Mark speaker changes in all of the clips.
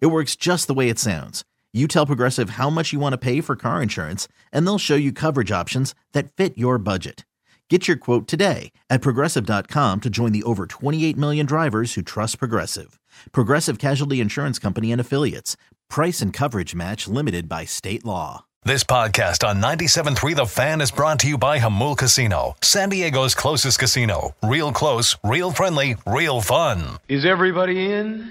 Speaker 1: It works just the way it sounds. You tell Progressive how much you want to pay for car insurance, and they'll show you coverage options that fit your budget. Get your quote today at progressive.com to join the over 28 million drivers who trust Progressive. Progressive Casualty Insurance Company and Affiliates. Price and coverage match limited by state law.
Speaker 2: This podcast on 97.3 The Fan is brought to you by Jamul Casino, San Diego's closest casino. Real close, real friendly, real fun.
Speaker 3: Is everybody in?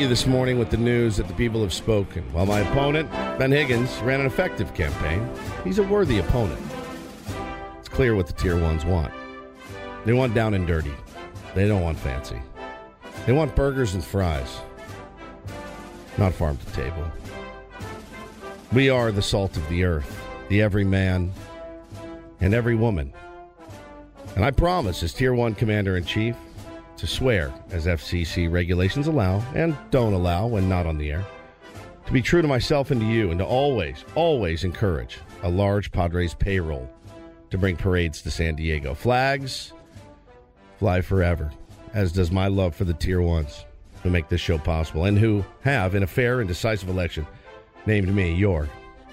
Speaker 4: You this morning with the news that the people have spoken. While my opponent, Ben Higgins, ran an effective campaign, he's a worthy opponent. It's clear what the Tier 1s want. They want down and dirty, they don't want fancy. They want burgers and fries, not farm to table. We are the salt of the earth, the every man and every woman. And I promise, as Tier 1 Commander in Chief, to swear, as FCC regulations allow and don't allow when not on the air, to be true to myself and to you, and to always, always encourage a large Padres payroll to bring parades to San Diego. Flags fly forever, as does my love for the Tier 1s who make this show possible and who have, in a fair and decisive election, named me your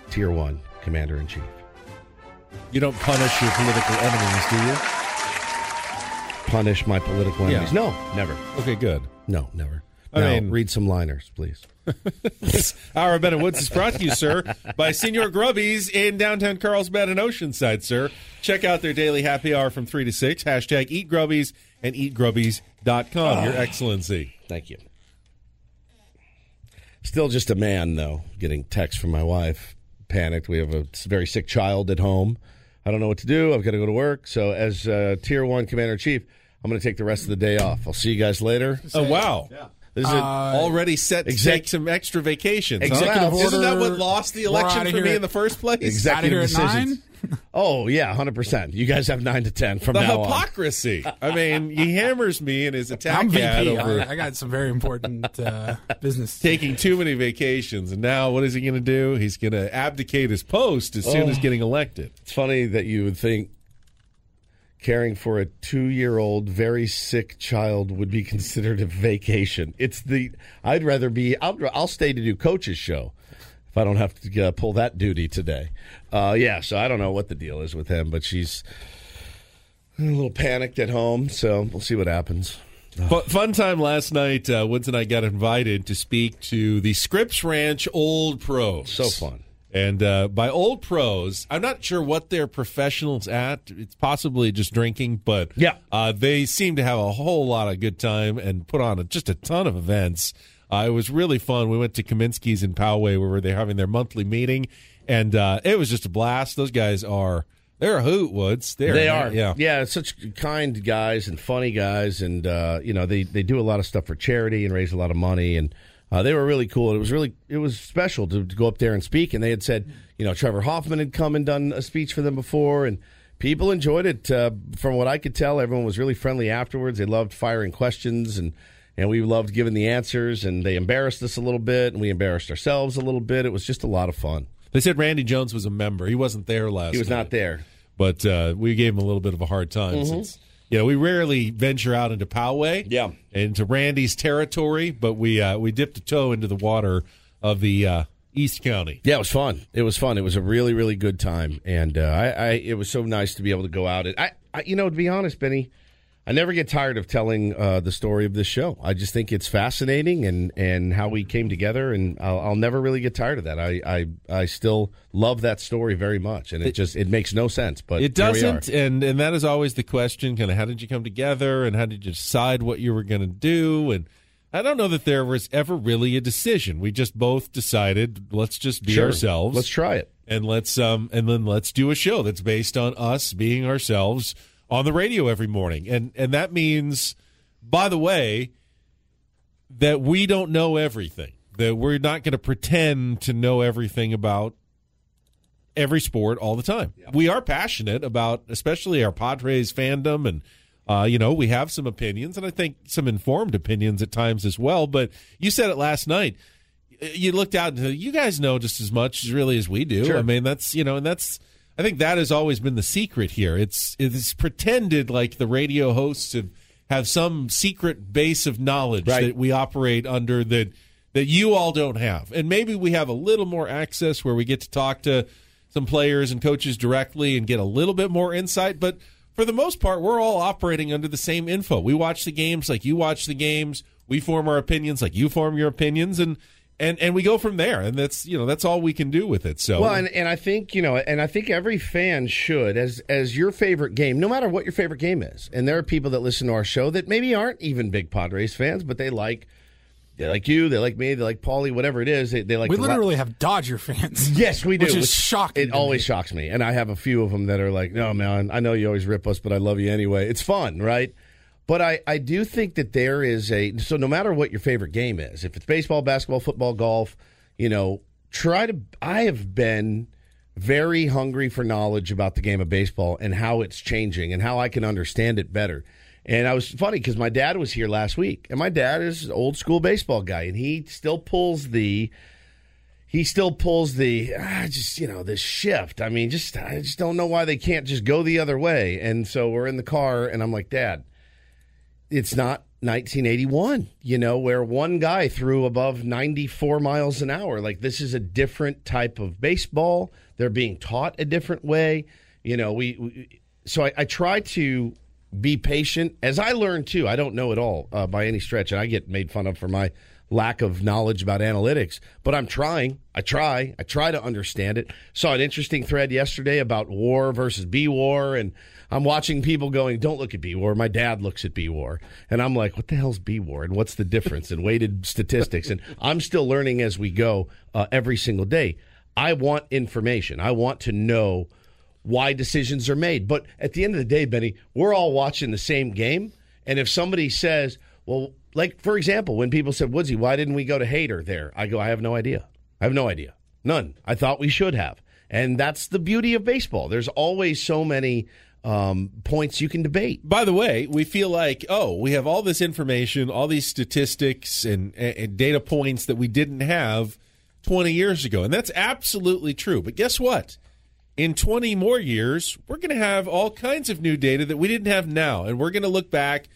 Speaker 4: Tier 1 Commander in Chief.
Speaker 5: You don't punish your political enemies, do you?
Speaker 4: Punish my political enemies?
Speaker 5: Yeah.
Speaker 4: No, never.
Speaker 5: Okay, good.
Speaker 4: No, never.
Speaker 5: I
Speaker 4: Now,
Speaker 5: mean-
Speaker 4: read some liners, please.
Speaker 5: Of Ben and Woods is brought to you, sir, by Senor Grubbies in downtown Carlsbad and Oceanside, sir. Check out their daily happy hour from 3 to 6. Hashtag Eat Grubbies and eatgrubbies.com. Ah. Your Excellency.
Speaker 4: Thank you. Still just a man, though, getting text from my wife. Panicked. We have a very sick child at home. I don't know what to do. I've got to go to work. So, as uh, Tier 1 Commander in Chief, I'm going to take the rest of the day off. I'll see you guys later.
Speaker 5: Oh, wow.
Speaker 4: This is a,
Speaker 5: Already set to
Speaker 4: Exec-
Speaker 5: take some extra vacations. huh?
Speaker 4: Executive
Speaker 5: Isn't that what lost the election for
Speaker 6: here
Speaker 5: me
Speaker 6: at-
Speaker 5: in the first place?
Speaker 4: executive
Speaker 6: here at
Speaker 4: decisions. Oh, yeah, 100%. You guys have 9 to 10 from
Speaker 5: The
Speaker 4: now on.
Speaker 5: hypocrisy. I mean, he hammers me in his attack
Speaker 6: I'm
Speaker 5: ad over
Speaker 6: I, I got some very important uh, business.
Speaker 5: taking too many vacations. And now what is he going to do? He's going to abdicate his post as soon
Speaker 4: Oh.
Speaker 5: as getting elected.
Speaker 4: It's funny that you would think caring for a two-year-old very sick child would be considered a vacation. It's the I'd rather be I'll I'll stay to do coach's show if I don't have to uh, pull that duty today. Uh, yeah, so I don't know what the deal is with him, but she's a little panicked at home. So we'll see what happens.
Speaker 5: But fun time last night. Uh, Woods and I got invited to speak to the Scripps Ranch Old Pros.
Speaker 4: So fun.
Speaker 5: And uh, by old pros, I'm not sure what they're professionals at. It's possibly just drinking, but
Speaker 4: Yeah.
Speaker 5: uh, they seem to have a whole lot of good time and put on a, just a ton of events. Uh, it was really fun. We went to Kaminski's in Poway where they're having their monthly meeting, and uh, it was just a blast. Those guys are they're a hoot, Woods. They're,
Speaker 4: They are,
Speaker 5: yeah.
Speaker 4: yeah. Such kind guys and funny guys, and uh, you know they they do a lot of stuff for charity and raise a lot of money, and uh, they were really cool. It was really it was special to, to go up there and speak, and they had said, you know, Trevor Hoffman had come and done a speech for them before, and people enjoyed it. Uh, from what I could tell, everyone was really friendly afterwards. They loved firing questions and. And we loved giving the answers, and they embarrassed us a little bit, and we embarrassed ourselves a little bit. It was just a lot of fun.
Speaker 5: They said Randy Jones was a member. He wasn't there last.
Speaker 4: He was
Speaker 5: night.
Speaker 4: not there.
Speaker 5: but uh, we gave him a little bit of a hard time since you know we rarely venture out into Poway,
Speaker 4: Yeah.
Speaker 5: into Randy's territory, but we uh, we dipped a toe into the water of the uh, East County.
Speaker 4: Yeah, it was fun. It was fun. It was a really, really good time, and uh, I, I, it was so nice to be able to go out. And I, I, you know, to be honest, Benny, I never get tired of telling uh, the story of this show. I just think it's fascinating, and, and how we came together, and I'll, I'll never really get tired of that. I, I, I still love that story very much, and it, just it makes no sense, but
Speaker 5: It
Speaker 4: here we are.
Speaker 5: doesn't, and and that is always the question: kind of how did you come together, and how did you decide what you were going to do? And I don't know that there was ever really a decision. We just both decided let's just be
Speaker 4: Sure.
Speaker 5: ourselves.
Speaker 4: Let's try it.
Speaker 5: and let's um and then let's do a show that's based on us being ourselves on the radio every morning and and that means by the way that we don't know everything that we're not going to pretend to know everything about every sport all the time we are passionate about especially our padres fandom and uh, you know we have some opinions and i think some informed opinions at times as well but you said it last night you looked out and said, you guys know just as much really as we do.
Speaker 4: Sure.
Speaker 5: I mean, that's you know, and that's I think that has always been the secret here. It's it's pretended like the radio hosts have have some secret base of knowledge
Speaker 4: Right.
Speaker 5: that we operate under that that you all don't have, and maybe we have a little more access where we get to talk to some players and coaches directly and get a little bit more insight, but. For the most part, we're all operating under the same info. We watch the games like you watch the games. We form our opinions like you form your opinions, and and and we go from there and that's you know that's all we can do with it so
Speaker 4: Well, and, and I think you know, and I think every fan should, as as your favorite game, no matter what your favorite game is. And there are people that listen to our show that maybe aren't even big Padres fans, but they like they like you, they like me, they like Paulie, whatever it is. They, they like
Speaker 6: We
Speaker 4: the la-
Speaker 6: literally have Dodger fans.
Speaker 4: Yes, we do.
Speaker 6: Which is shocking.
Speaker 4: It
Speaker 6: to
Speaker 4: always
Speaker 6: me.
Speaker 4: shocks me, and I have a few of them that are like, "No, man, I know you always rip us, but I love you anyway." It's fun, right? But I, I do think that there is a so no matter what your favorite game is, if it's baseball, basketball, football, golf, you know, try to. I have been very hungry for knowledge about the game of baseball and how it's changing and how I can understand it better. And I was funny because my dad was here last week, and my dad is an old school baseball guy, and he still pulls the he still pulls the ah, just you know this shift. I mean, just I just don't know why they can't just go the other way. And so we're in the car, and I'm like, Dad, it's not 1981. You know, where one guy threw above 94 miles an hour. Like this is a different type of baseball. They're being taught a different way. You know, we. we so I, I try to be patient as I learn too. I don't know it all uh, by any stretch, and I get made fun of for my lack of knowledge about analytics. But I'm trying. I try. I try to understand it. Saw an interesting thread yesterday about war versus B war, and I'm watching people going, "Don't look at B war." My dad looks at B war, and I'm like, "What the hell's B war? And what's the difference?" and weighted statistics, and I'm still learning as we go uh, every single day. I want information. I want to know why decisions are made. But at the end of the day, Benny, we're all watching the same game. And if somebody says, well, like for example, when people said, Woodsy, why didn't we go to Hader there? I go, I have no idea. I have no idea. None. I thought we should have. And that's the beauty of baseball. There's always so many um, points you can debate.
Speaker 5: by the way we feel like oh we have all this information all these statistics and, and data points that we didn't have 20 years ago and that's absolutely true but guess what in 20 more years we're going to have all kinds of new data that we didn't have now and we're going to look back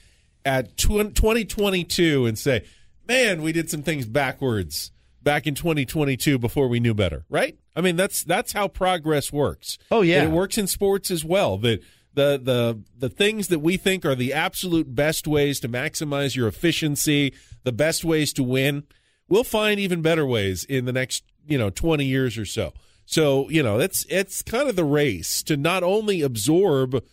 Speaker 5: at 2022 and say man we did some things backwards back in 2022 before we knew better right? I mean that's that's how progress works.
Speaker 4: Oh, yeah.
Speaker 5: And it works in sports as well. That the the the things that we think are the absolute best ways to maximize your efficiency the best ways to win we'll find even better ways in the next you know 20 years or so. So, you know, it's it's kind of the race to not only absorb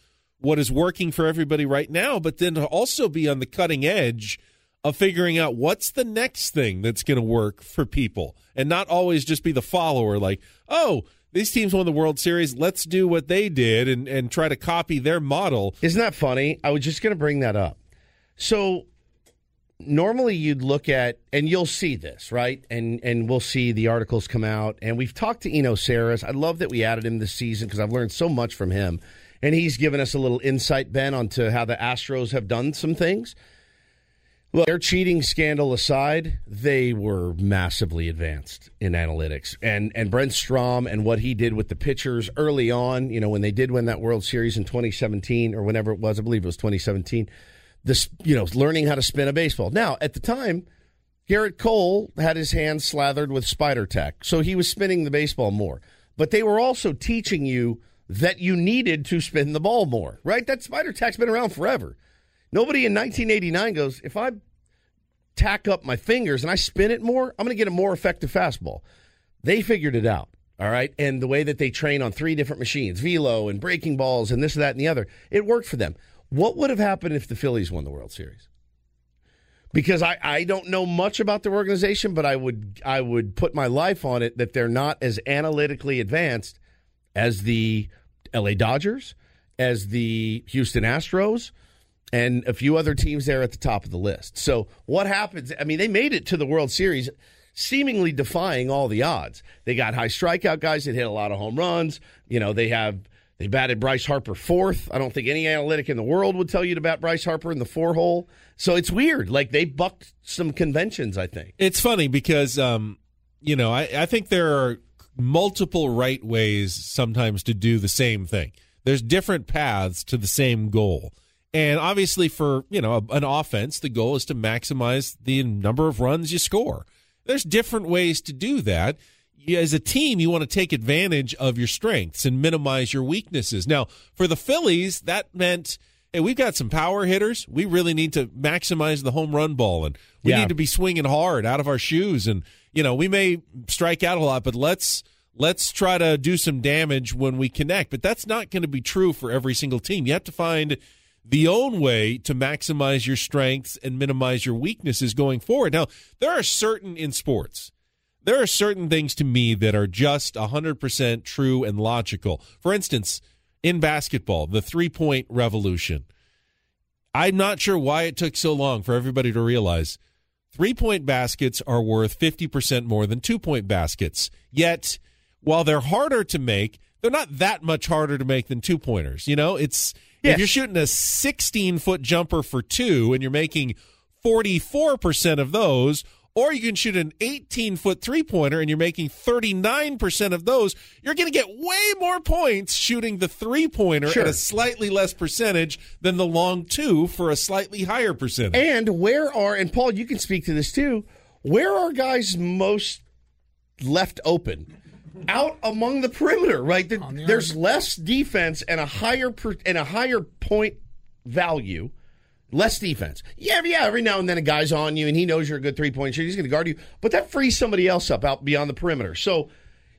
Speaker 5: what is working for everybody right now, but then to also be on the cutting edge of figuring out what's the next thing that's going to work for people and not always just be the follower like, "Oh, these teams won the World Series. Let's do what they did and, and try to copy their model.
Speaker 4: Isn't that funny? I was just going to bring that up. So normally you'd look at and you'll see this right and and we'll see the articles come out and we've talked to Eno Sarris. I love that we added him this season because I've learned so much from him and he's given us a little insight Ben onto how the Astros have done some things. Look, their cheating scandal aside, they were massively advanced in analytics. And and Brent Strom and what he did with the pitchers early on, you know, when they did win that World Series in 2017 or whenever it was, I believe it was 2017, this, you know, learning how to spin a baseball. Now, at the time, Gerrit Cole had his hands slathered with spider tack, so he was spinning the baseball more. But they were also teaching you that you needed to spin the ball more, right? That spider tack's been around forever. Nobody in 1989 goes, if I tack up my fingers and I spin it more, I'm going to get a more effective fastball. They figured it out. All right. And the way that they train on three different machines, velo and breaking balls and this, that, and the other, it worked for them. What would have happened if the Phillies won the World Series? Because I, I don't know much about their organization, but I would I would put my life on it that they're not as analytically advanced as the LA Dodgers, as the Houston Astros, and a few other teams there at the top of the list. So what happens? I mean, they made it to the World Series seemingly defying all the odds. They got high strikeout guys that hit a lot of home runs. You know, they have they batted Bryce Harper fourth. I don't think any analytic in the world would tell you to bat Bryce Harper in the four hole. So it's weird. Like they bucked some conventions, I think.
Speaker 5: It's funny because um, you know, I, I think there are multiple right ways sometimes to do the same thing. There's different paths to the same goal. And obviously, for you know an offense, the goal is to maximize the number of runs you score. There's different ways to do that. As a team, you want to take advantage of your strengths and minimize your weaknesses. Now, for the Phillies, that meant hey, we've got some power hitters. We really need to maximize the home run ball, and we
Speaker 4: Yeah.
Speaker 5: need to be swinging hard out of our shoes. And you know, we may strike out a lot, but let's let's try to do some damage when we connect. But that's not going to be true for every single team. You have to find the own way to maximize your strengths and minimize your weaknesses going forward. Now, there are certain in sports, there are certain things to me that are just 100% true and logical. For instance, in basketball, the three point revolution. I'm not sure why it took so long for everybody to realize three point baskets are worth 50% more than two point baskets. Yet, while they're harder to make, they're not that much harder to make than two pointers. You know, it's
Speaker 4: Yes.
Speaker 5: if you're shooting a 16 foot jumper for two and you're making 44% of those, or you can shoot an 18 foot three pointer and you're making 39% of those, you're going to get way more points shooting the three pointer
Speaker 4: Sure.
Speaker 5: at a slightly less percentage than the long two for a slightly higher percentage.
Speaker 4: And where are and Paul, you can speak to this too. Where are guys most left open? Out among the perimeter, right? There-
Speaker 6: On the
Speaker 4: there's less defense and a higher per, and a higher point value. Less defense. Yeah, yeah. Every now and then a guy's on you and he knows you're a good three point shooter. He's going to guard you, but that frees somebody else up out beyond the perimeter. So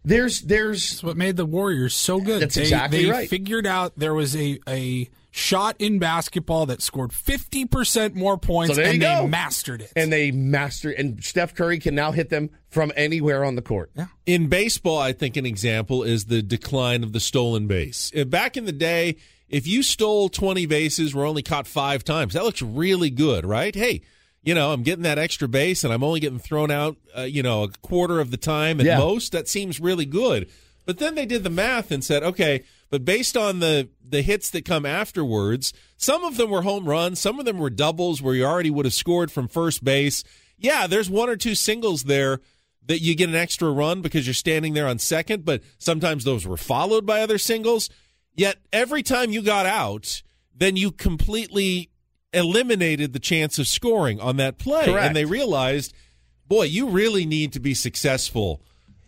Speaker 4: there's there's
Speaker 6: That's what made the Warriors so good.
Speaker 4: That's
Speaker 6: they,
Speaker 4: exactly
Speaker 6: they
Speaker 4: right.
Speaker 6: figured out there was a, a shot in basketball that scored 50% more points,
Speaker 4: So
Speaker 6: and they
Speaker 4: go.
Speaker 6: mastered it.
Speaker 4: and they master and Steph Curry can now hit them from anywhere on the court.
Speaker 6: yeah.
Speaker 5: in baseball, I think an example is the decline of the stolen base. Uh, Back in the day, if you stole 20 bases, were only caught five times. That looks really good, right? Hey, you know, I'm getting that extra base and I'm only getting thrown out, uh, you know, a quarter of the time at
Speaker 4: Yeah.
Speaker 5: most. That seems really good. But then they did the math and said, okay, but based on the the hits that come afterwards, some of them were home runs, some of them were doubles where you already would have scored from first base. Yeah, there's one or two singles there that you get an extra run because you're standing there on second, but sometimes those were followed by other singles. Yet every time you got out, then you completely eliminated the chance of scoring on that play.
Speaker 4: Correct.
Speaker 5: And they realized, boy, you really need to be successful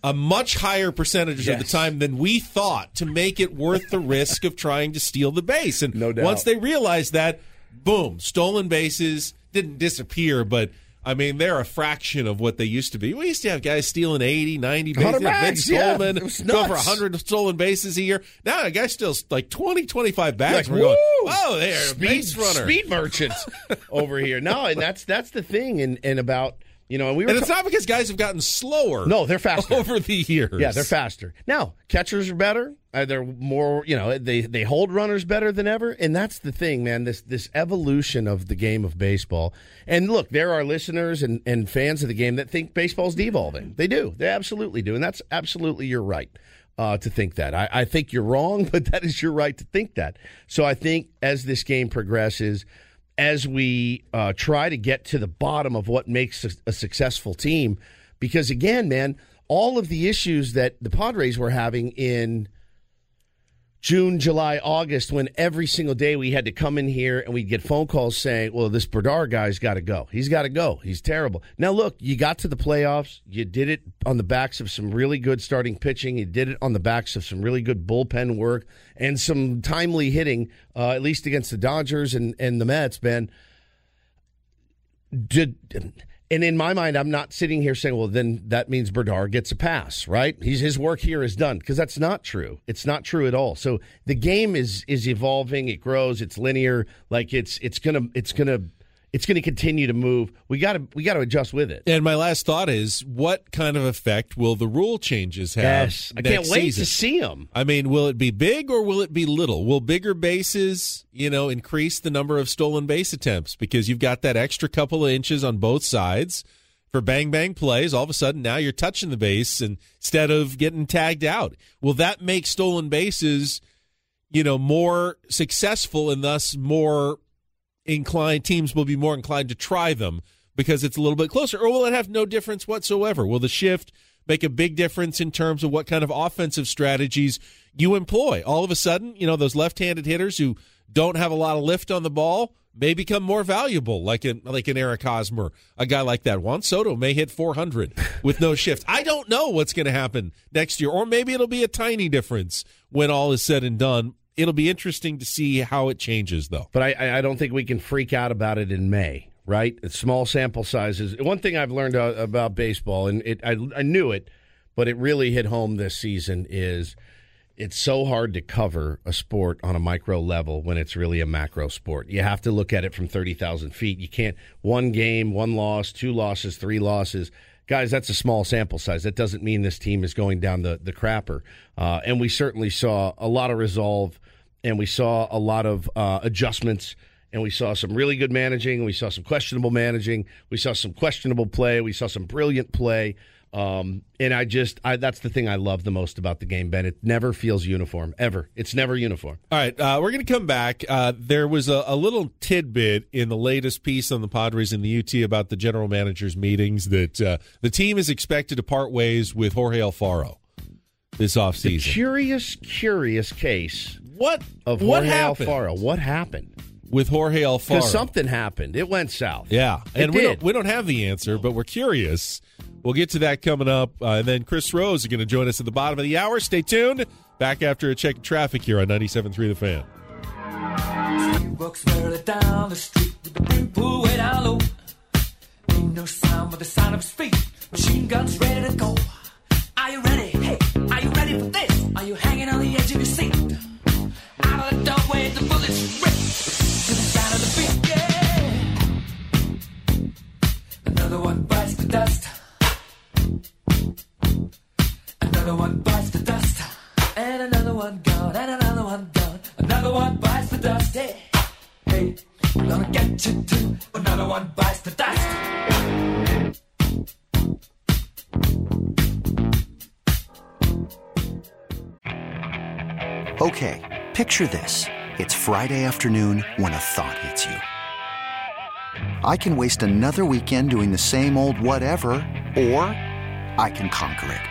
Speaker 5: a much higher percentage of the time than we thought to make it worth the risk of trying to steal the base. And
Speaker 4: No doubt.
Speaker 5: once they realized that, boom, stolen bases didn't disappear, but I mean, they're a fraction of what they used to be. We used to have guys stealing 80, 90 bases.
Speaker 4: 100 bags,
Speaker 5: Vince
Speaker 4: yeah.
Speaker 5: Stolman, go for
Speaker 4: nuts.
Speaker 5: 100 stolen bases a year. Now a guy steals like 20, 25 bags.
Speaker 4: Like,
Speaker 5: We're going, whoa, they're a base runner.
Speaker 4: speed merchants over here. No, and that's that's the thing, and and about you know, and we were
Speaker 5: And it's not because guys have gotten slower.
Speaker 4: no, they're faster.
Speaker 5: over the years.
Speaker 4: Yeah, they're faster now. Catchers are better. Uh, they're more, you know, they they hold runners better than ever, and that's the thing, man. This this evolution of the game of baseball. And look, there are listeners and and fans of the game that think baseball's devolving. They do. They absolutely do, and that's absolutely your right. Uh, to think that. I, I think you're wrong, but that is your right to think that. So I think as this game progresses, as we uh, try to get to the bottom of what makes a, a successful team, because again, man, all of the issues that the Padres were having in June, July, August, when every single day we had to come in here and we'd get phone calls saying, well, this Berdar guy's got to go. He's got to go. He's terrible. Now, look, you got to the playoffs. You did it on the backs of some really good starting pitching. You did it on the backs of some really good bullpen work and some timely hitting, uh, at least against the Dodgers and, and the Mets, man. Did, and in my mind, I'm not sitting here saying, well, then that means Berdar gets a pass, right? He's, his work here is done because that's not true. It's not true at all. So the game is is evolving. It grows. It's linear. Like it's it's gonna it's gonna it's gonna continue to move. We got to we got to adjust with it.
Speaker 5: And my last thought is, what kind of effect will the rule changes have?
Speaker 4: Yes, I can't wait
Speaker 5: season?
Speaker 4: to see them.
Speaker 5: I mean, will it be big or will it be little? Will bigger bases, you know, increase the number of stolen base attempts because you've got that extra couple of inches on both sides for bang bang plays? All of a sudden, now you're touching the base instead of getting tagged out. Will that make stolen bases, you know, more successful and thus more inclined? Teams will be more inclined to try them because it's a little bit closer, or will it have no difference whatsoever? Will the shift make a big difference in terms of what kind of offensive strategies you employ? All of a sudden, you know, those left-handed hitters who don't have a lot of lift on the ball may become more valuable, like an like an Eric Hosmer, a guy like that. Juan Soto may hit 400 with no shift. I don't know what's going to happen next year, or maybe it'll be a tiny difference when all is said and done. It'll be interesting to see how it changes, though.
Speaker 4: But I- I, don't think we can freak out about it in May, right? It's small sample sizes. One thing I've learned uh, about baseball, and it, I, I knew it, but it really hit home this season, is it's so hard to cover a sport on a micro level when it's really a macro sport. You have to look at it from 30,000 feet. You can't, one game, one loss, two losses, three losses. Guys, that's a small sample size. That doesn't mean this team is going down the, the crapper. Uh, and we certainly saw a lot of resolve and we saw a lot of uh, adjustments and we saw some really good managing and we saw some questionable managing we saw some questionable play we saw some brilliant play um, and i just I, that's the thing i love the most about the game ben it never feels uniform ever it's never uniform
Speaker 5: All right, uh, we're going to come back. Uh, there was a, a little tidbit in the latest piece on the Padres and the UT about the general managers' meetings that uh, the team is expected to part ways with Jorge Alfaro this
Speaker 4: the
Speaker 5: offseason.
Speaker 4: curious curious case
Speaker 5: What
Speaker 4: of
Speaker 5: what
Speaker 4: Jorge
Speaker 5: happened
Speaker 4: Alfaro. what happened
Speaker 5: with Jorge Alfaro?
Speaker 4: because something happened it went south
Speaker 5: Yeah, and we don't we don't have the answer, but we're curious. We'll get to that coming up, uh, and then Chris Rose is going to join us at the bottom of the hour. Stay tuned. Back after a check of traffic here on 97.3 The Fan.
Speaker 7: Down the street with the way down low. Ain't no sound but the sound of feet. Machine guns ready to go. Are you ready? Hey, are you ready for this? Are you hanging on the edge of your seat? Out of the doorway, the bullets rip to the sound of the beat. Yeah. Another one bites the dust. Another one bites the dust. And another one gone, and another one gone. Another one bites the dust. Hey, hey, gonna get you too. Another one bites the dust.
Speaker 8: Okay, picture this. It's Friday afternoon when a thought hits you. I can waste another weekend doing the same old whatever, or I can conquer it.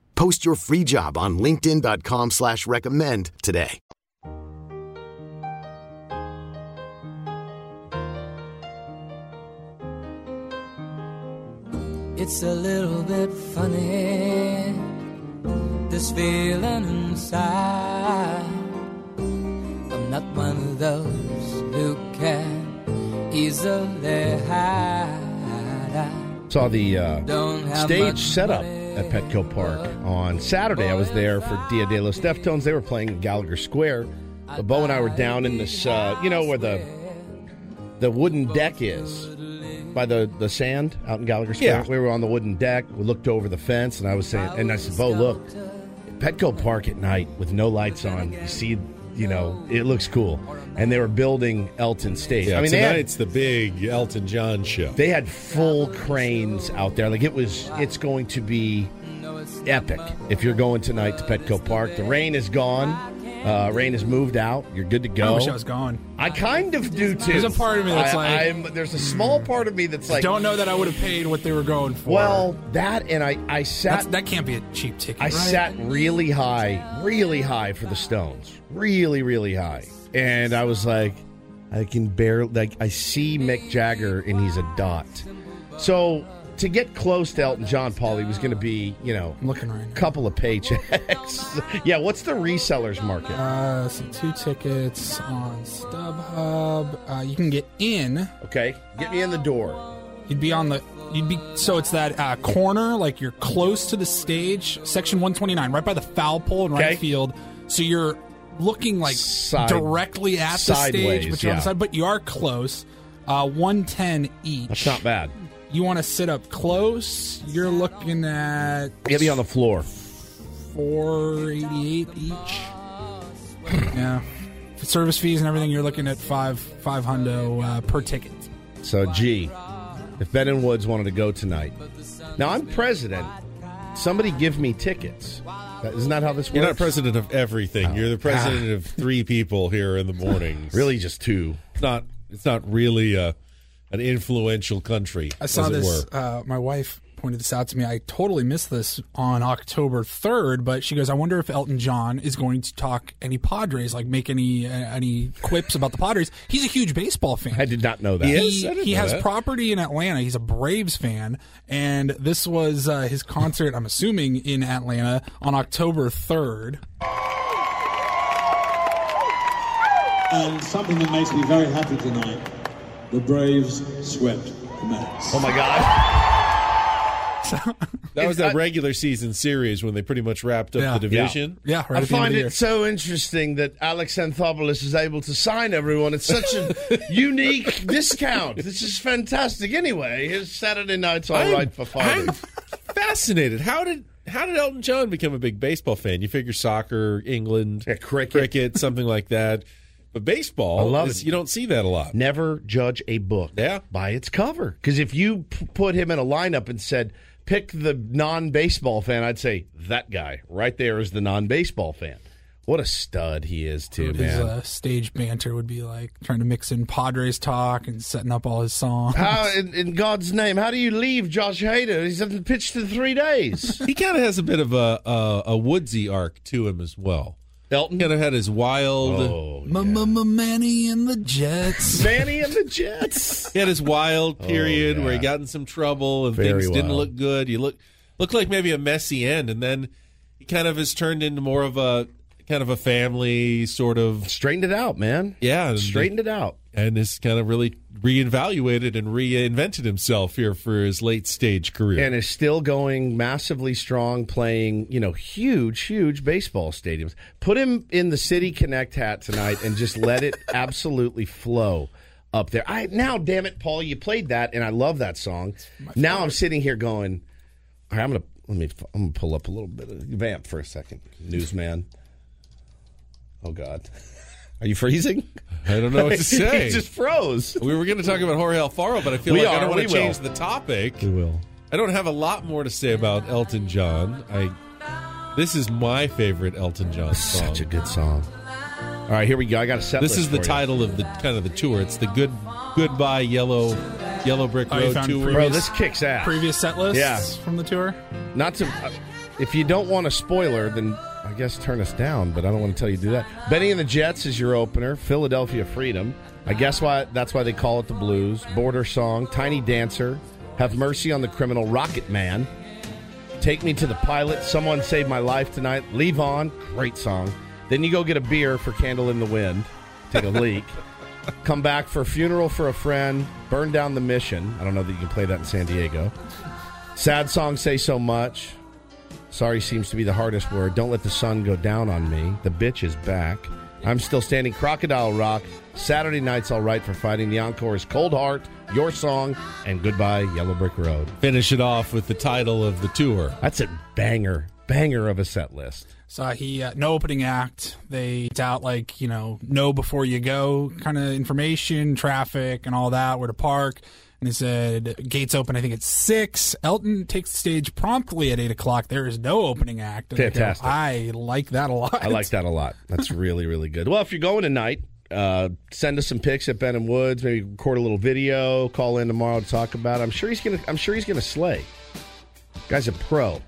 Speaker 9: Post your free job on linkedin.com slash recommend today.
Speaker 7: It's a little bit funny, this feeling inside. I'm not one of those who can easily hide.
Speaker 4: Saw the uh, stage
Speaker 7: much
Speaker 4: setup
Speaker 7: money.
Speaker 4: at Petco Park on Saturday. I was there for Dia de los Deftones. They were playing in Gallagher Square. But Bo and I were down in this, uh, you know, where the the wooden deck is by the, the sand out in Gallagher Square.
Speaker 5: Yeah.
Speaker 4: We were on the wooden deck. We looked over the fence, and I was saying, and I said, Bo, look, Petco Park at night with no lights on. You see, you know, it looks cool. And they were building Elton Stage.
Speaker 5: Yeah,
Speaker 4: I mean, they had,
Speaker 5: tonight's the big Elton John show.
Speaker 4: they had full cranes out there. Like it was, it's going to be epic if you're going tonight to Petco Park. The rain is gone. Uh, rain has moved out. You're good to go.
Speaker 6: I wish I was gone.
Speaker 4: I kind of do too.
Speaker 6: There's a part of me that's
Speaker 4: I-
Speaker 6: like-
Speaker 4: I'm, there's a small part of me that's like,
Speaker 6: Don't know that I would have paid what they were going for.
Speaker 4: well, that and I, I
Speaker 6: That's,
Speaker 4: sat,
Speaker 6: that can't be a cheap ticket.
Speaker 4: I
Speaker 6: right?
Speaker 4: sat really high, really high for the Stones, really, really high, and I was like, I can barely, like, I see Mick Jagger and he's a dot. So to get close to Elton John, Paul, he was going to be, you know,
Speaker 6: I'm looking right
Speaker 4: couple of paychecks. yeah, what's the resellers market?
Speaker 6: Uh, so two tickets on StubHub. Uh, you can get in.
Speaker 4: Okay, get me in the door.
Speaker 6: You'd be on the. You'd be so it's that uh, corner, like you're close to the stage, section 129, right by the foul pole in
Speaker 4: Okay.
Speaker 6: right field. So you're looking like
Speaker 4: Side-
Speaker 6: directly at the stage, but you're on the side. But you are close. Uh, 110 each.
Speaker 4: That's not bad.
Speaker 6: You want to sit up close? You're looking at
Speaker 4: Get me on the floor.
Speaker 6: 488 each. yeah. For service fees and everything, you're looking at five five hundo uh, per ticket.
Speaker 4: So, gee, if Ben and Woods wanted to go tonight, now I'm president. Somebody give me tickets. That- Isn't that how this works?
Speaker 5: You're not president of everything. You're the president of three people here in the mornings.
Speaker 4: Really, just two.
Speaker 5: It's not. It's not really a, an influential country.
Speaker 6: I saw
Speaker 5: as it
Speaker 6: this.
Speaker 5: were.
Speaker 6: Uh, my wife pointed this out to me. I totally missed this on October 3rd, but she goes, "I wonder if Elton John is going to talk any Padres, like make any uh, any quips about the Padres." He's a huge baseball fan.
Speaker 4: I did not know that.
Speaker 5: He
Speaker 6: he,
Speaker 5: is? I didn't
Speaker 6: he
Speaker 5: know
Speaker 6: has
Speaker 5: that.
Speaker 6: property in Atlanta. He's a Braves fan, and this was uh, his concert. I'm assuming in Atlanta on October 3rd.
Speaker 10: And something that makes me very happy tonight the Braves swept the Mets.
Speaker 4: Oh my God!
Speaker 5: That was that regular season series when they pretty much wrapped up
Speaker 6: Yeah.
Speaker 5: the division.
Speaker 6: Yeah, right
Speaker 4: I
Speaker 6: at the end of
Speaker 4: find it
Speaker 6: year.
Speaker 4: so interesting that Alex Anthopoulos is able to sign everyone at such a unique discount. This is fantastic. Anyway, his Saturday night's all
Speaker 5: I'm-
Speaker 4: right for
Speaker 5: I'm fascinated. How did how did Elton John become a big baseball fan? You figure soccer, England,
Speaker 4: Yeah, cricket.
Speaker 5: cricket, something like that. But baseball,
Speaker 4: I love
Speaker 5: is-
Speaker 4: it.
Speaker 5: you don't see that a lot.
Speaker 4: Never judge a book
Speaker 5: Yeah.
Speaker 4: by its cover. Because if you p- put him in a lineup and said, pick the non baseball fan, I'd say, that guy right there is the non baseball fan. What a stud he is, too,
Speaker 6: His
Speaker 4: man.
Speaker 6: uh, stage banter would be like trying to mix in Padres talk and setting up all his songs.
Speaker 4: How, in, in God's name, how do you leave Josh Hader? He's hasn't pitched in three days.
Speaker 5: He kind of has a bit of a, a a woodsy arc to him as well.
Speaker 4: Elton?
Speaker 5: Kind of had his wild.
Speaker 4: Oh,
Speaker 6: Manny and the Jets.
Speaker 4: Manny and the Jets.
Speaker 5: He had his wild oh, period
Speaker 4: yeah.
Speaker 5: where he got in some trouble and
Speaker 4: Very
Speaker 5: things didn't look good. You look looked like maybe a messy end, and then he kind of has turned into more of a kind of a family sort of
Speaker 4: Straightened it out, man.
Speaker 5: yeah, and-
Speaker 4: Straightened it out.
Speaker 5: and has kind of really reevaluated and reinvented himself here for his late stage career.
Speaker 4: and is still going massively strong, playing you know huge, huge baseball stadiums. Put him in the City Connect hat tonight and just let it absolutely flow up there. I now, damn it, Paul, you played that, and I love that song. Now I'm sitting here going, all right, I'm gonna let me I'm gonna pull up a little bit of vamp for a second, newsman. Oh God, are you freezing?
Speaker 5: I don't know what to say.
Speaker 4: he just froze.
Speaker 5: we were going to talk about Jorge Alfaro, but I feel
Speaker 4: We
Speaker 5: like I don't want to change
Speaker 4: will.
Speaker 5: the topic.
Speaker 4: We will.
Speaker 5: I don't have a lot more to say about Elton John. I this is my favorite Elton John song.
Speaker 4: Such a good song. All right, here we go. I got a set.
Speaker 5: this
Speaker 4: list
Speaker 5: is the
Speaker 4: for you.
Speaker 5: title of the kind of the tour. It's the good goodbye yellow yellow brick
Speaker 6: Oh,
Speaker 5: road tour.
Speaker 6: previous-
Speaker 4: Bro, this kicks ass.
Speaker 6: Previous set lists
Speaker 4: Yeah.
Speaker 6: from the tour.
Speaker 4: Not to. Uh, if you don't want a spoiler, then I guess turn us down. But I don't want to tell you to do that. Benny and the Jets is your opener. Philadelphia Freedom. I guess why that's why they call it the Blues. Border Song. Tiny Dancer. Have Mercy on the Criminal. Rocket Man. Take Me to the Pilot. Someone Saved My Life Tonight. Leave On. Great song. Then you go get a beer for Candle in the Wind. Take a leak. Come back for Funeral for a Friend. Burn Down the Mission. I don't know that you can play that in San Diego. Sad song say so much. Sorry seems to be the hardest word. Don't let the sun go down on me. The bitch is back. I'm still standing. Crocodile Rock. Saturday night's all right for fighting. The encore is Cold Heart, Your Song, and Goodbye Yellow Brick Road.
Speaker 5: Finish it off with the title of the tour.
Speaker 4: That's a banger, banger of a set list.
Speaker 6: So he uh, no opening act. They it's out like you know know before you go kind of information, traffic, and all that where to park. And they said gates open. I think it's six. Elton takes the stage promptly at eight o'clock. There is no opening act. And I go,
Speaker 4: Fantastic.
Speaker 6: I like that a lot.
Speaker 4: I like that a lot. That's really, really good. Well, if you're going tonight, uh, send us some pics at Ben and Woods. Maybe record a little video. Call in tomorrow to talk about. it. I'm sure he's gonna. I'm sure he's gonna slay. Guy's a pro.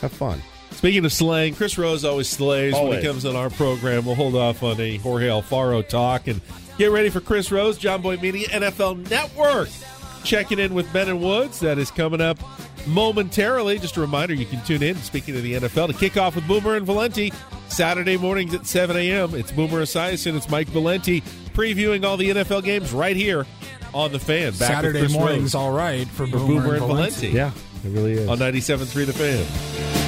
Speaker 4: Have fun.
Speaker 5: Speaking of slaying, Chris Rose always slays when he comes on our program. We'll hold off on a Jorge Alfaro talk and get ready for Chris Rose, Jomboy Media, NFL Network. Checking in with Ben and Woods. That is coming up momentarily. Just a reminder, you can tune in, speaking of the NFL, to kick off with Boomer and Valenti Saturday mornings at 7 a.m. It's Boomer Esiason, it's Mike Valenti previewing all the NFL games right here on The Fan. Back
Speaker 6: Saturday
Speaker 5: Chris
Speaker 6: mornings,
Speaker 5: Rose
Speaker 6: all right for
Speaker 5: for
Speaker 6: Boomer,
Speaker 5: Boomer and
Speaker 6: Valenti.
Speaker 5: Valenti
Speaker 4: Yeah, it really is.
Speaker 5: on 97.3 The Fan.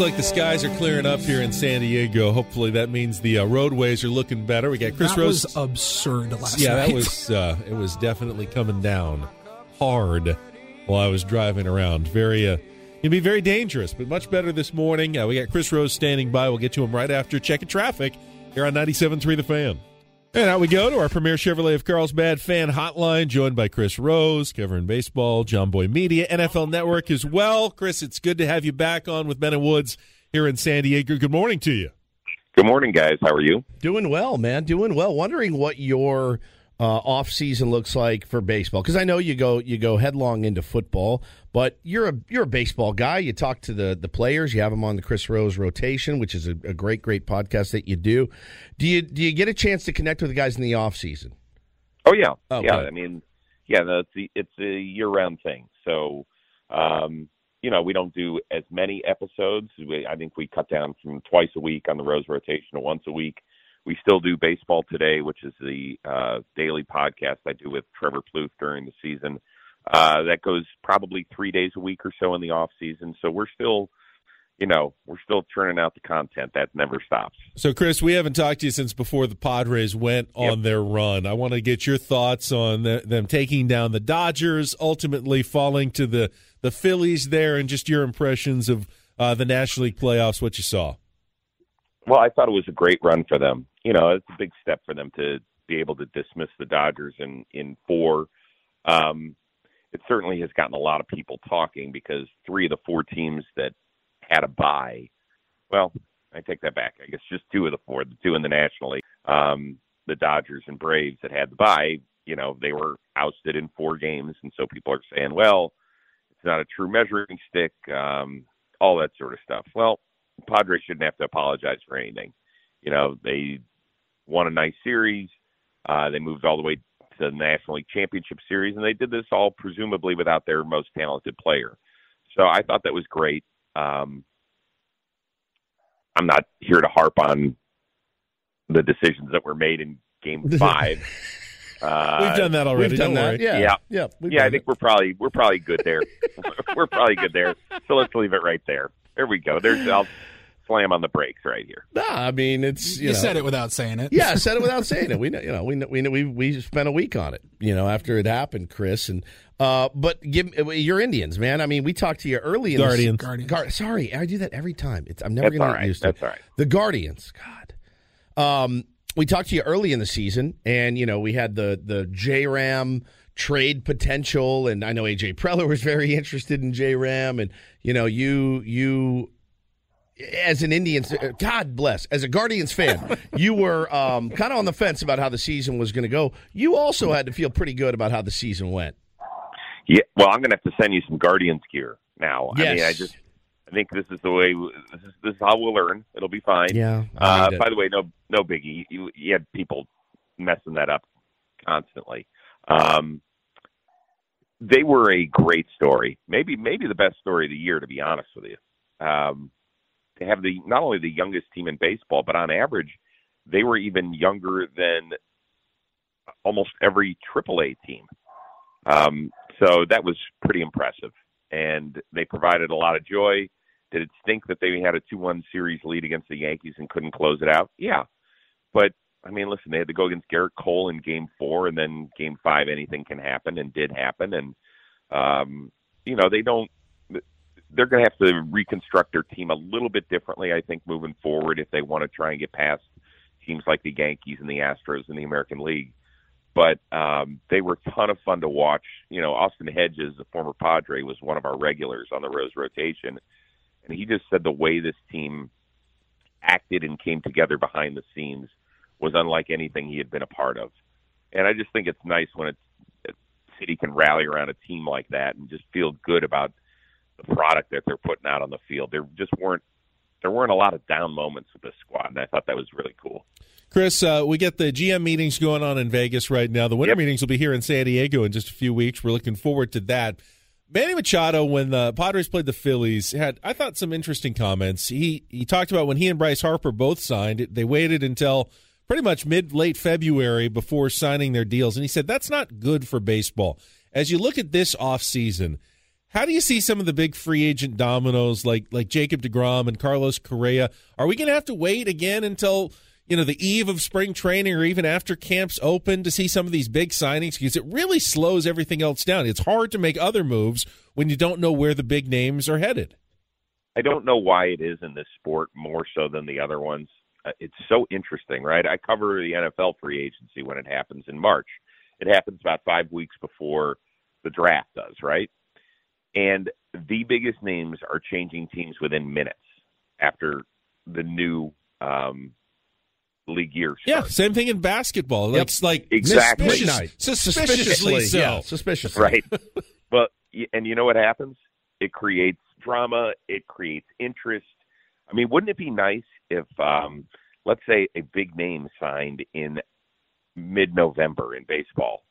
Speaker 5: Looks like the skies are clearing up here in San Diego. Hopefully, that means the uh, roadways are looking better. We got Chris Rose.
Speaker 6: that
Speaker 5: Rose.
Speaker 6: was absurd last
Speaker 5: yeah,
Speaker 6: night.
Speaker 5: that was uh, it was definitely coming down hard while I was driving around. Very, uh, it'd be very dangerous, but much better this morning. Uh, we got Chris Rose standing by. We'll get to him right after checking traffic here on 97.3 The Fan. And out we go to our premier Chevrolet of Carlsbad fan hotline, joined by Chris Rose, covering baseball, Jomboy Media, NFL Network as well. Chris, it's good to have you back on with Ben and Woods here in San Diego. Good morning to you.
Speaker 11: Good morning, guys. How are you?
Speaker 4: Doing well, man. Doing well. Wondering what your uh, off season looks like for baseball because I know you go you go headlong into football, but you're a you're a baseball guy. You talk to the the players. You have them on the Chris Rose rotation, which is a, a great great podcast that you do. Do you do you get a chance to connect with the guys in the off season?
Speaker 11: Oh yeah,
Speaker 4: Okay.
Speaker 11: yeah. I mean, yeah, no, it's a, it's a year-round thing. So, um, you know, we don't do as many episodes. We, I think we cut down from twice a week on the Rose rotation to once a week. We still do baseball today, which is the uh, daily podcast I do with Trevor Plouffe during the season. Uh, that goes probably three days a week or so in the off season. So we're still, you know, we're still churning out the content. That never stops.
Speaker 5: So, Chris, we haven't talked to you since before the Padres went on their run. I want to get your thoughts on the, them taking down the Dodgers, ultimately falling to the, the Phillies there, and just your impressions of uh, the National League playoffs, what you saw.
Speaker 11: Well, I thought it was a great run for them. You know, it's a big step for them to be able to dismiss the Dodgers in in four. Um, it certainly has gotten a lot of people talking because three of the four teams that had a bye, well, I take that back. I guess just two of the four, the two in the National League, um, the Dodgers and Braves that had the bye, you know, they were ousted in four games, and so people are saying, well, it's not a true measuring stick, um, all that sort of stuff. Well, Padres shouldn't have to apologize for anything. You know, they won a nice series. Uh, they moved all the way to the National League Championship Series, and they did this all presumably without their most talented player. So I thought that was great. Um, I'm not here to harp on the decisions that were made in Game Five. Uh,
Speaker 5: We've done that already.
Speaker 4: We've done
Speaker 5: don't
Speaker 4: that,
Speaker 5: worry.
Speaker 4: yeah.
Speaker 11: yeah,
Speaker 4: Yeah, we've
Speaker 11: yeah. I
Speaker 4: done
Speaker 11: think we're probably we're probably good there. we're probably good there. So let's leave it right there. There we go. There's I'll slam on the brakes right here.
Speaker 4: Nah, I mean it's you,
Speaker 6: You,
Speaker 4: know,
Speaker 6: said it without saying it.
Speaker 4: Yeah, I said it without saying it. We know, you know, we know, we know, we we spent a week on it, you know, after it happened, Chris. And uh, but give you're Indians, man. I mean, we talked to you early in
Speaker 5: Guardians.
Speaker 4: The,
Speaker 6: Guardians.
Speaker 4: Gar- sorry, I do that every time. It's, I'm never going
Speaker 11: all
Speaker 4: to
Speaker 11: right.
Speaker 4: get used to
Speaker 11: That's
Speaker 4: it.
Speaker 11: all right.
Speaker 4: The Guardians, God. Um, we talked to you early in the season, and you know, we had the the J Ram trade potential, and I know AJ Preller was very interested in J Ram, and you know, you you as an Indians, God bless, as a Guardians fan, you were um, kind of on the fence about how the season was going to go. You also had to feel pretty good about how the season went.
Speaker 11: Yeah. Well, I'm going to have to send you some Guardians gear now. I mean, I just I think this is the way. This is this is how we'll learn. It'll be fine.
Speaker 4: Yeah,
Speaker 11: Uh, by the way, no no biggie. You, you had people messing that up constantly. Um, they were a great story. Maybe maybe the best story of the year, to be honest with you. Um, to have the not only the youngest team in baseball, but on average, they were even younger than almost every AAA team. Um, so that was pretty impressive, and they provided a lot of joy. Did it stink that they had a two-one series lead against the Yankees and couldn't close it out? Yeah, but I mean, listen, they had to go against Gerrit Cole in Game Four, and then Game Five, anything can happen, and did happen, and um, you know they don't. They're going to have to reconstruct their team a little bit differently, I think, moving forward if they want to try and get past teams like the Yankees and the Astros in the American League. but um, they were a ton of fun to watch. You know, Austin Hedges, the former Padre, was one of our regulars on the Rose rotation, and he just said the way this team acted and came together behind the scenes was unlike anything he had been a part of. And I just think it's nice when it's, a city can rally around a team like that and just feel good about the product that they're putting out on the field. There just weren't there weren't a lot of down moments with this squad, and I thought that was really cool.
Speaker 5: Chris, uh, we get the GM meetings going on in Vegas right now. The winter
Speaker 11: Yep.
Speaker 5: meetings will be here in San Diego in just a few weeks. We're looking forward to that. Manny Machado, when the Padres played the Phillies, had I thought some interesting comments. He he talked about when he and Bryce Harper both signed. They waited until pretty much mid late February before signing their deals, and he said that's not good for baseball. As you look at this offseason, how do you see some of the big free agent dominoes like like Jacob DeGrom and Carlos Correa? Are we going to have to wait again until you know the eve of spring training or even after camps open to see some of these big signings? Because it really slows everything else down. It's hard to make other moves when you don't know where the big names are headed.
Speaker 11: I don't know why it is in this sport more so than the other ones. Uh, it's so interesting, right? I cover the NFL free agency when it happens in March. It happens about five weeks before the draft does, right? And the biggest names are changing teams within minutes after the new um, league year. Starts.
Speaker 5: Yeah, same thing in basketball. Like, it's like
Speaker 11: Exactly.
Speaker 5: suspicious- suspiciously
Speaker 4: Suspiciously,
Speaker 5: so.
Speaker 4: yeah, suspiciously.
Speaker 11: Right. but and you know what happens? It creates drama. It creates interest. I mean, wouldn't it be nice if, um, let's say, a big name signed in mid-November in baseball,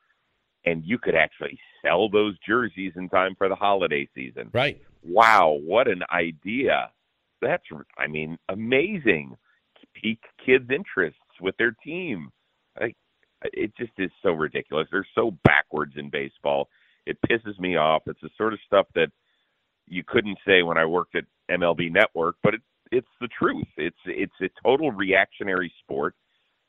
Speaker 11: and you could actually sell those jerseys in time for the holiday season?
Speaker 4: Right.
Speaker 11: Wow, what an idea! That's, I mean, amazing. Peak kids' interests with their team. Like, it just is so ridiculous. They're so backwards in baseball. It pisses me off. It's the sort of stuff that you couldn't say when I worked at MLB Network, but it, it's the truth. It's it's a total reactionary sport.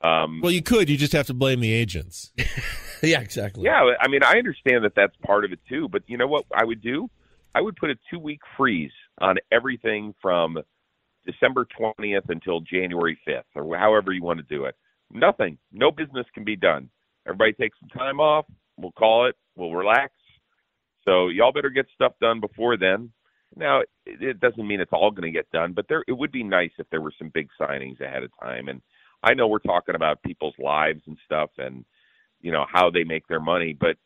Speaker 11: Um,
Speaker 5: Well, you could. You just have to blame the agents.
Speaker 4: yeah, exactly.
Speaker 11: yeah, I mean, I understand that that's part of it too. But you know what I would do? I would put a two week freeze on everything from December 20th until January 5th, or however you want to do it. Nothing. No business can be done. Everybody takes some time off. We'll call it. We'll relax. So y'all better get stuff done before then. Now, it, it doesn't mean it's all going to get done, but there it would be nice if there were some big signings ahead of time. And I know we're talking about people's lives and stuff, and you know how they make their money, but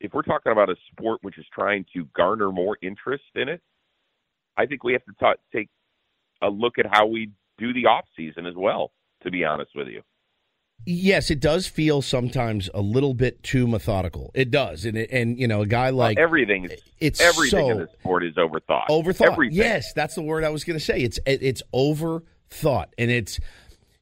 Speaker 11: if we're talking about a sport which is trying to garner more interest in it, I think we have to ta- take a look at how we do the off season as well. To be honest with you,
Speaker 4: Yes, it does feel sometimes a little bit too methodical. It does, and and you know, a guy like
Speaker 11: everything
Speaker 4: it's
Speaker 11: everything
Speaker 4: so
Speaker 11: in this sport is overthought.
Speaker 4: overthought.
Speaker 11: Everything.
Speaker 4: Yes, that's the word I was going to say. It's it, it's overthought, and it's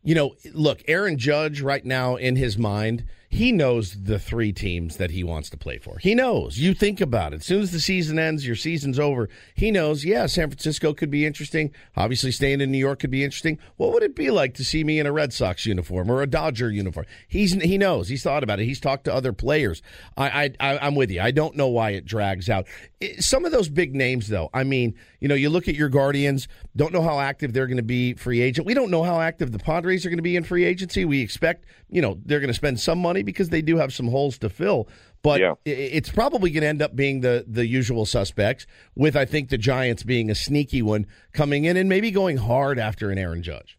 Speaker 4: you know, look, Aaron Judge right now in his mind, he knows the three teams that he wants to play for. He knows. You think about it. As soon as the season ends, your season's over. He knows, yeah, San Francisco could be interesting. Obviously, staying in New York could be interesting. What would it be like to see me in a Red Sox uniform or a Dodger uniform? He's he knows. He's thought about it. He's talked to other players. I, I, I'm with you. I don't know why it drags out. It- some of those big names, though. I mean, you know, you look at your Guardians. Don't know how active they're going to be free agent. We don't know how active the Padres are going to be in free agency. We expect, you know, they're going to spend some money because they do have some holes to fill. But i- it's probably going to end up being the the usual suspects. With I think the Giants being a sneaky one coming in and maybe going hard after an Aaron Judge.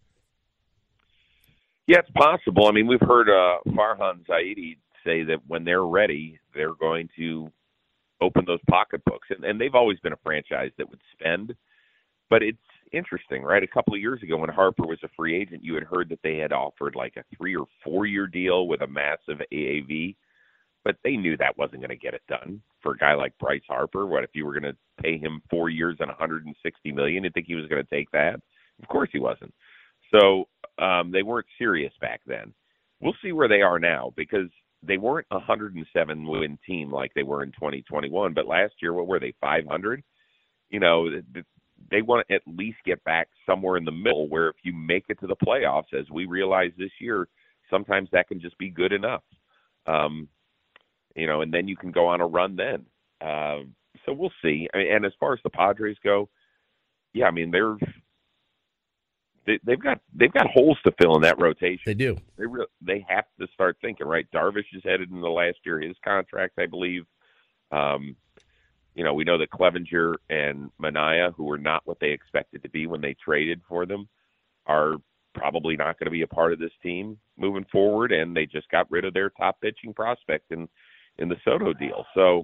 Speaker 11: Yeah, it's possible. I mean, we've heard uh, Farhan Zaidi say that when they're ready, they're going to open those pocketbooks, and, and they've always been a franchise that would spend. But it's interesting, right? A couple of years ago, when Harper was a free agent, you had heard that they had offered like a three or four year deal with a massive AAV, but they knew that wasn't going to get it done for a guy like Bryce Harper. What if you were going to pay him four years and 160 million? You think he was going to take that? Of course he wasn't. So um, they weren't serious back then. We'll see where they are now because they weren't a 107 win team like they were in 2021. But last year, what were they? 500. You know, they want to at least get back somewhere in the middle where if you make it to the playoffs, as we realize this year, sometimes that can just be good enough. Um, you know, and then you can go on a run then. Um, so we'll see. I mean, and as far as the Padres go, yeah, I mean they're they, they've got they've got holes to fill in that rotation.
Speaker 4: They do.
Speaker 11: They re- they have to start thinking right. Darvish is headed in the last year his contract, I believe. Um, you know, we know that Clevinger and Manaea, who were not what they expected to be when they traded for them, are probably not going to be a part of this team moving forward. And they just got rid of their top pitching prospect in in the Soto deal. So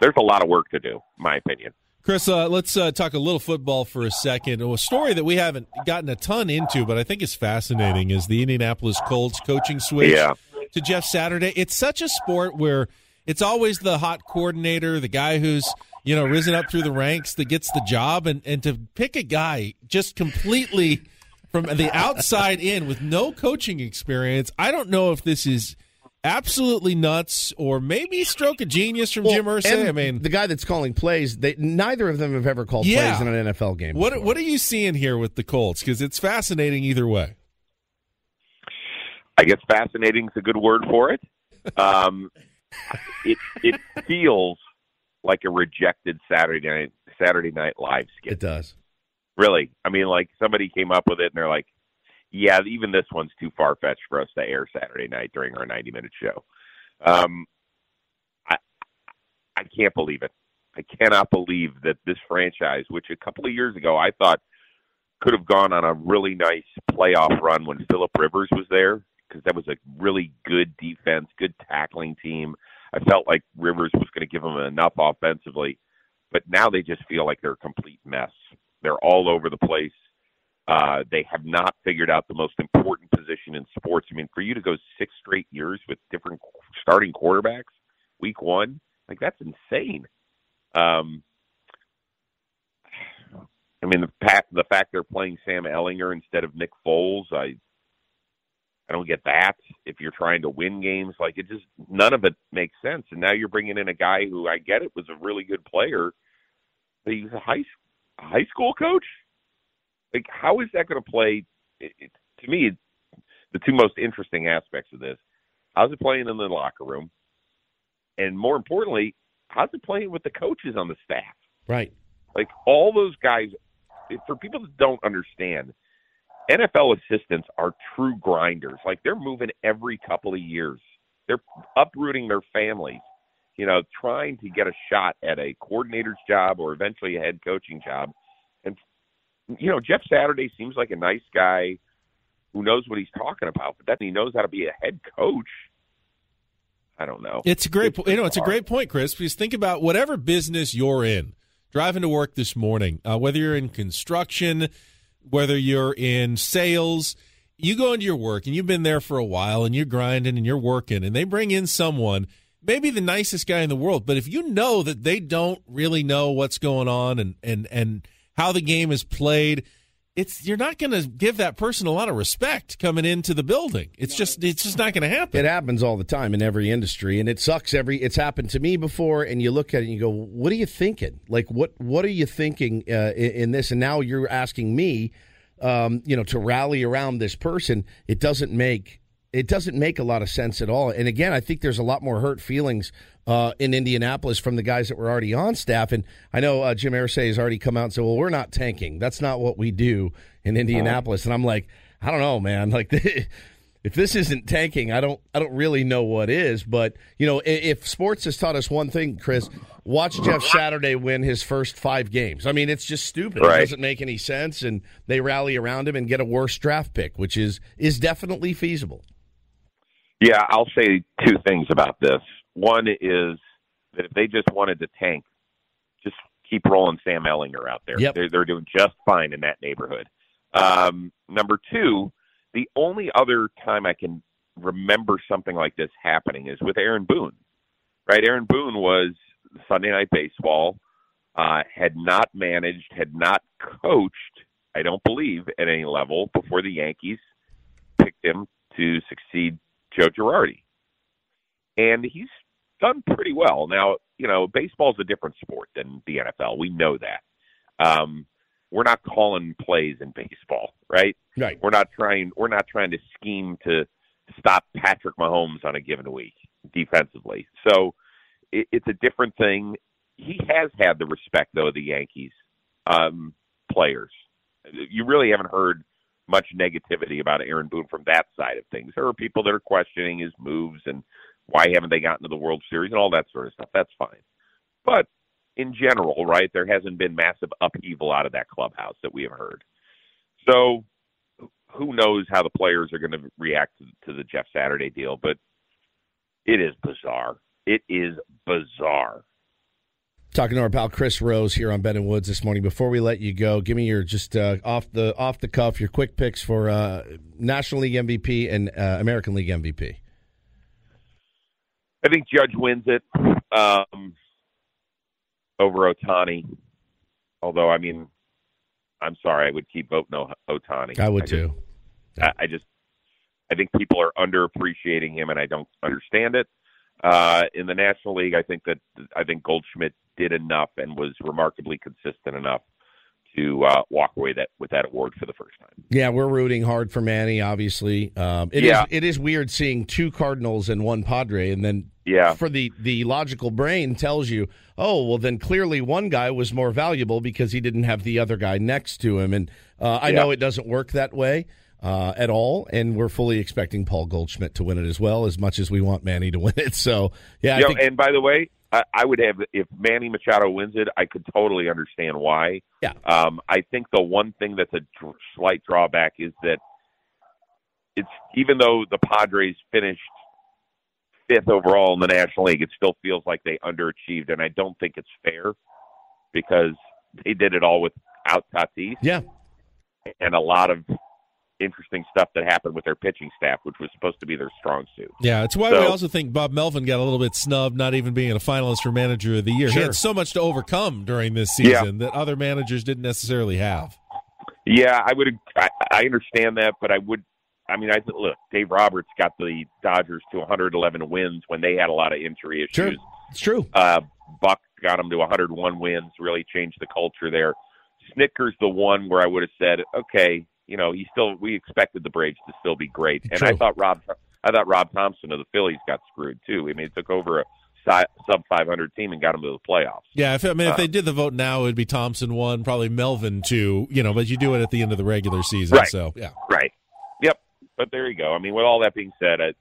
Speaker 11: there's a lot of work to do, in my opinion.
Speaker 5: Chris, uh, let's uh, talk a little football for a second. A story that we haven't gotten a ton into, but I think is fascinating, is the Indianapolis Colts coaching switch
Speaker 11: Yeah.
Speaker 5: to Jeff Saturday. It's such a sport where it's always the hot coordinator, the guy who's you know risen up through the ranks that gets the job, and and to pick a guy just completely from the outside in with no coaching experience. I don't know if this is absolutely nuts or maybe stroke of genius from Jim
Speaker 4: Well,
Speaker 5: Irsay. I mean,
Speaker 4: the guy that's calling plays, they, neither of them have ever called
Speaker 5: Yeah.
Speaker 4: plays in an NFL game.
Speaker 5: What what are you seeing here with the Colts? Because it's fascinating either way.
Speaker 11: I guess fascinating is a good word for it. Um, it it feels like a rejected Saturday night Saturday Night Live skit.
Speaker 4: It does.
Speaker 11: Really, I mean, like somebody came up with it and they're like, "Yeah, even this one's too far fetched for us to air Saturday night during our ninety minute show." Um, I I can't believe it. I cannot believe that this franchise, which a couple of years ago I thought could have gone on a really nice playoff run when Philip Rivers was there, because that was a really good defense, good tackling team. I felt like Rivers was going to give them enough offensively, but now they just feel like they're a complete mess. They're all over the place. Uh, they have not figured out the most important position in sports. I mean, for you to go six straight years with different starting quarterbacks, week one, like that's insane. Um, I mean, the fact the fact they're playing Sam Ehlinger instead of Nick Foles, I I don't get that. If you're trying to win games, like it just none of it makes sense. And now you're bringing in a guy who I get it was a really good player, but he's a high a high school coach. Like, how is that going to play? It, it, to me, the two most interesting aspects of this: how's it playing in the locker room, and more importantly, how's it playing with the coaches on the staff?
Speaker 4: Right.
Speaker 11: Like all those guys, for people that don't understand, NFL assistants are true grinders. Like they're moving every couple of years. They're uprooting their families, you know, trying to get a shot at a coordinator's job or eventually a head coaching job. And you know, Jeff Saturday seems like a nice guy who knows what he's talking about, but that he knows how to be a head coach. I don't know.
Speaker 5: It's a great, po- you know, it's a great point, Chris. Because think about whatever business you're in, driving to work this morning, uh, whether you're in construction, whether you're in sales, you go into your work and you've been there for a while and you're grinding and you're working, and they bring in someone, maybe the nicest guy in the world, but if you know that they don't really know what's going on and and and how the game is played. It's you're not going to give that person a lot of respect coming into the building. It's just it's just not going to happen.
Speaker 4: It happens all the time in every industry, and it sucks. Every it's happened to me before, and you look at it and you go, "What are you thinking? Like what what are you thinking uh, in, in this?" And now you're asking me, um, you know, to rally around this person. It doesn't make it doesn't make a lot of sense at all. And again, I think there's a lot more hurt feelings uh, in Indianapolis from the guys that were already on staff. And I know uh, Jim Irsay has already come out and said, "Well, we're not tanking. That's not what we do in Indianapolis." And I'm like, I don't know, man. Like. if this isn't tanking, I don't I don't really know what is. But you know, if sports has taught us one thing, Chris, watch Jeff Saturday win his first five games. I mean, it's just stupid. It doesn't make any sense, and they rally around him and get a worse draft pick, which is is definitely feasible.
Speaker 11: Yeah, I'll say two things about this. One is that if they just wanted to tank, just keep rolling Sam Ehlinger out there.
Speaker 4: Yep.
Speaker 11: They're, they're doing just fine in that neighborhood. Um, number two, the only other time I can remember something like this happening is with Aaron Boone. Right? Aaron Boone was Sunday Night Baseball, uh, had not managed, had not coached, I don't believe, at any level before the Yankees picked him to succeed Joe Girardi. And he's done pretty well. Now, you know, baseball's a different sport than the NFL. We know that. Um, we're not calling plays in baseball, right?
Speaker 4: Right.
Speaker 11: We're not trying we're not trying to scheme to stop Patrick Mahomes on a given week defensively. So it, it's a different thing. He has had the respect though of the Yankees um, players. You really haven't heard much negativity about Aaron Boone from that side of things. There are people that are questioning his moves and why haven't they gotten to the World Series and all that sort of stuff. That's fine. But in general, right, there hasn't been massive upheaval out of that clubhouse that we have heard. So who knows how the players are going to react to, the Jeff Saturday deal, but it is bizarre. It is bizarre.
Speaker 4: Talking to our pal Chris Rose here on Ben and Woods this morning. Before we let you go, give me your just uh, off the off the cuff your quick picks for uh, National League MVP and uh, American League MVP.
Speaker 11: I think Judge wins it um, over Ohtani. Although, I mean, I'm sorry, I would keep voting Ohtani.
Speaker 4: I would
Speaker 11: I
Speaker 4: too.
Speaker 11: Just, I, I just, I think people are underappreciating him, and I don't understand it. Uh, in the National League, I think that I think Goldschmidt did enough and was remarkably consistent enough to uh, walk away that with that award for the first time.
Speaker 4: Yeah, we're rooting hard for Manny. Obviously, um, it
Speaker 11: Yeah.
Speaker 4: is- it is weird seeing two Cardinals and one Padre, and then
Speaker 11: Yeah.
Speaker 4: for the the logical brain tells you, oh, well, then clearly one guy was more valuable because he didn't have the other guy next to him, and uh, I
Speaker 11: Yeah.
Speaker 4: know it doesn't work that way. Uh, at all, and we're fully expecting Paul Goldschmidt to win it as well, as much as we want Manny to win it. So, yeah, I
Speaker 11: You
Speaker 4: think
Speaker 11: and by the way, I, I would have if Manny Machado wins it, I could totally understand why.
Speaker 4: Yeah.
Speaker 11: Um, I think the one thing that's a dr- slight drawback is that it's even though the Padres finished fifth overall in the National League, it still feels like they underachieved, and I don't think it's fair because they did it all without Tatis.
Speaker 4: Yeah.
Speaker 11: And a lot of interesting stuff that happened with their pitching staff, which was supposed to be their strong suit.
Speaker 5: Yeah, it's why we also think Bob Melvin got a little bit snubbed, not even being a finalist for Manager of the Year. He had so much to overcome during this
Speaker 11: Yeah.
Speaker 5: season that other managers didn't necessarily have.
Speaker 11: Yeah, I would. I, I understand that, but I would. I mean, I look. Dave Roberts got the Dodgers to 111 wins when they had a lot of injury issues.
Speaker 4: Sure. It's true.
Speaker 11: Uh, Buck got them to 101 wins. Really changed the culture there. Snitker's the one where I would have said, okay, you know, he still. We expected the Braves to still be great, and I thought Rob. I thought Rob Thomson of the Phillies got screwed too. I mean, he took over a sub 500 team and got them to the playoffs.
Speaker 5: Yeah, if, I mean, if
Speaker 11: Uh,
Speaker 5: they did the vote now, it would be Thompson one, probably Melvin two. You know, but you do it at the end of the regular season.
Speaker 11: Right.
Speaker 5: So yeah,
Speaker 11: Right. Yep. But there you go. I mean, with all that being said, I,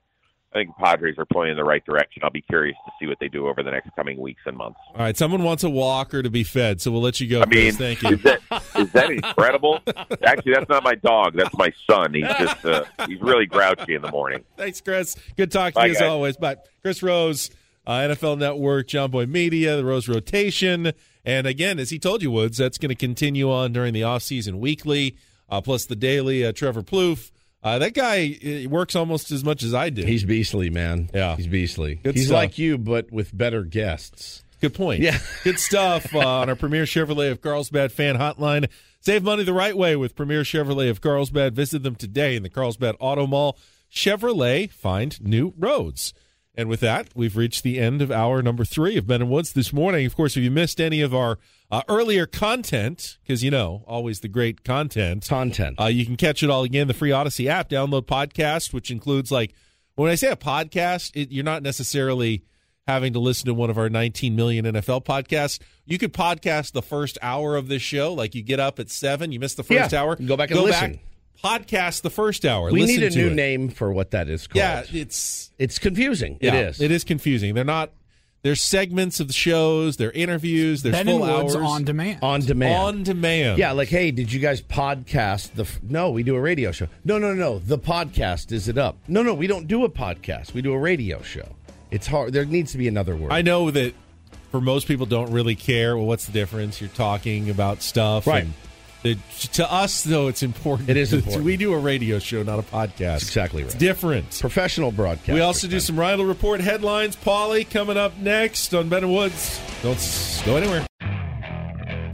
Speaker 11: I think Padres are playing in the right direction. I'll be curious to see what they do over the next coming weeks and months.
Speaker 5: All right, someone wants a walker to be fed, so we'll let you go.
Speaker 11: I mean,
Speaker 5: Chris. Thank you.
Speaker 11: is that is that incredible? Actually, that's not my dog. That's my son. He's just uh, he's really grouchy in the morning.
Speaker 5: Thanks, Chris. Good talking to you as always. But Chris Rose, uh, NFL Network, Jomboy Media, the Rose Rotation. And again, as he told you, Woods, that's going to continue on during the offseason weekly, uh, plus the daily. Uh, Trevor Plouffe. Uh, that guy uh, works almost as much as I do.
Speaker 4: He's beastly, man.
Speaker 5: Yeah.
Speaker 4: He's beastly.
Speaker 5: Good
Speaker 4: He's
Speaker 5: stuff.
Speaker 4: like you, but with better guests.
Speaker 5: Good point.
Speaker 4: Yeah.
Speaker 5: Good stuff uh, on our Premier Chevrolet of Carlsbad fan hotline. Save money the right way with Premier Chevrolet of Carlsbad. Visit them today in the Carlsbad Auto Mall. Chevrolet, find new roads. And with that, we've reached the end of hour number three of Ben and Woods this morning. Of course, if you missed any of our uh, earlier content, because you know, always the great content,
Speaker 4: content,
Speaker 5: uh, you can catch it all again. The free Audacy app, download podcast, which includes like when I say a podcast, it, you're not necessarily having to listen to one of our 19 million NFL podcasts. You could podcast the first hour of this show, like you get up at seven, you miss the first
Speaker 4: Yeah,
Speaker 5: hour,
Speaker 4: go back and listen.
Speaker 5: Podcast the first hour.
Speaker 4: We
Speaker 5: listen
Speaker 4: need a new
Speaker 5: it.
Speaker 4: name for what that is called.
Speaker 5: Yeah, it's
Speaker 4: it's confusing.
Speaker 5: yeah,
Speaker 4: it is.
Speaker 5: It is confusing. They're not. They're segments of the shows. They're interviews. There's
Speaker 6: Ben
Speaker 5: full
Speaker 6: and Woods
Speaker 5: hours
Speaker 6: on demand.
Speaker 4: On demand.
Speaker 5: On demand.
Speaker 4: Yeah, like, hey, did you guys podcast the? f- No, we do a radio show. No, no, no. No. The podcast is it up? No, no, we don't do a podcast. We do a radio show. It's hard. There needs to be another word.
Speaker 5: I know that for most people don't really care. Well, what's the difference? You're talking about stuff,
Speaker 4: Right.
Speaker 5: and it, to us, though, it's important.
Speaker 4: It is important.
Speaker 5: We do a radio show, not a podcast.
Speaker 4: That's exactly right.
Speaker 5: It's different.
Speaker 4: Professional broadcast.
Speaker 5: We also do some Rhino Report headlines. Paulie coming up next on Ben and Woods. Don't go anywhere.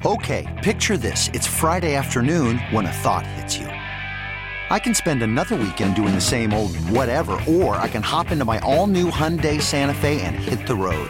Speaker 8: Okay, picture this. It's Friday afternoon when a thought hits you. I can spend another weekend doing the same old whatever, or I can hop into my all new Hyundai Santa Fe and hit the road.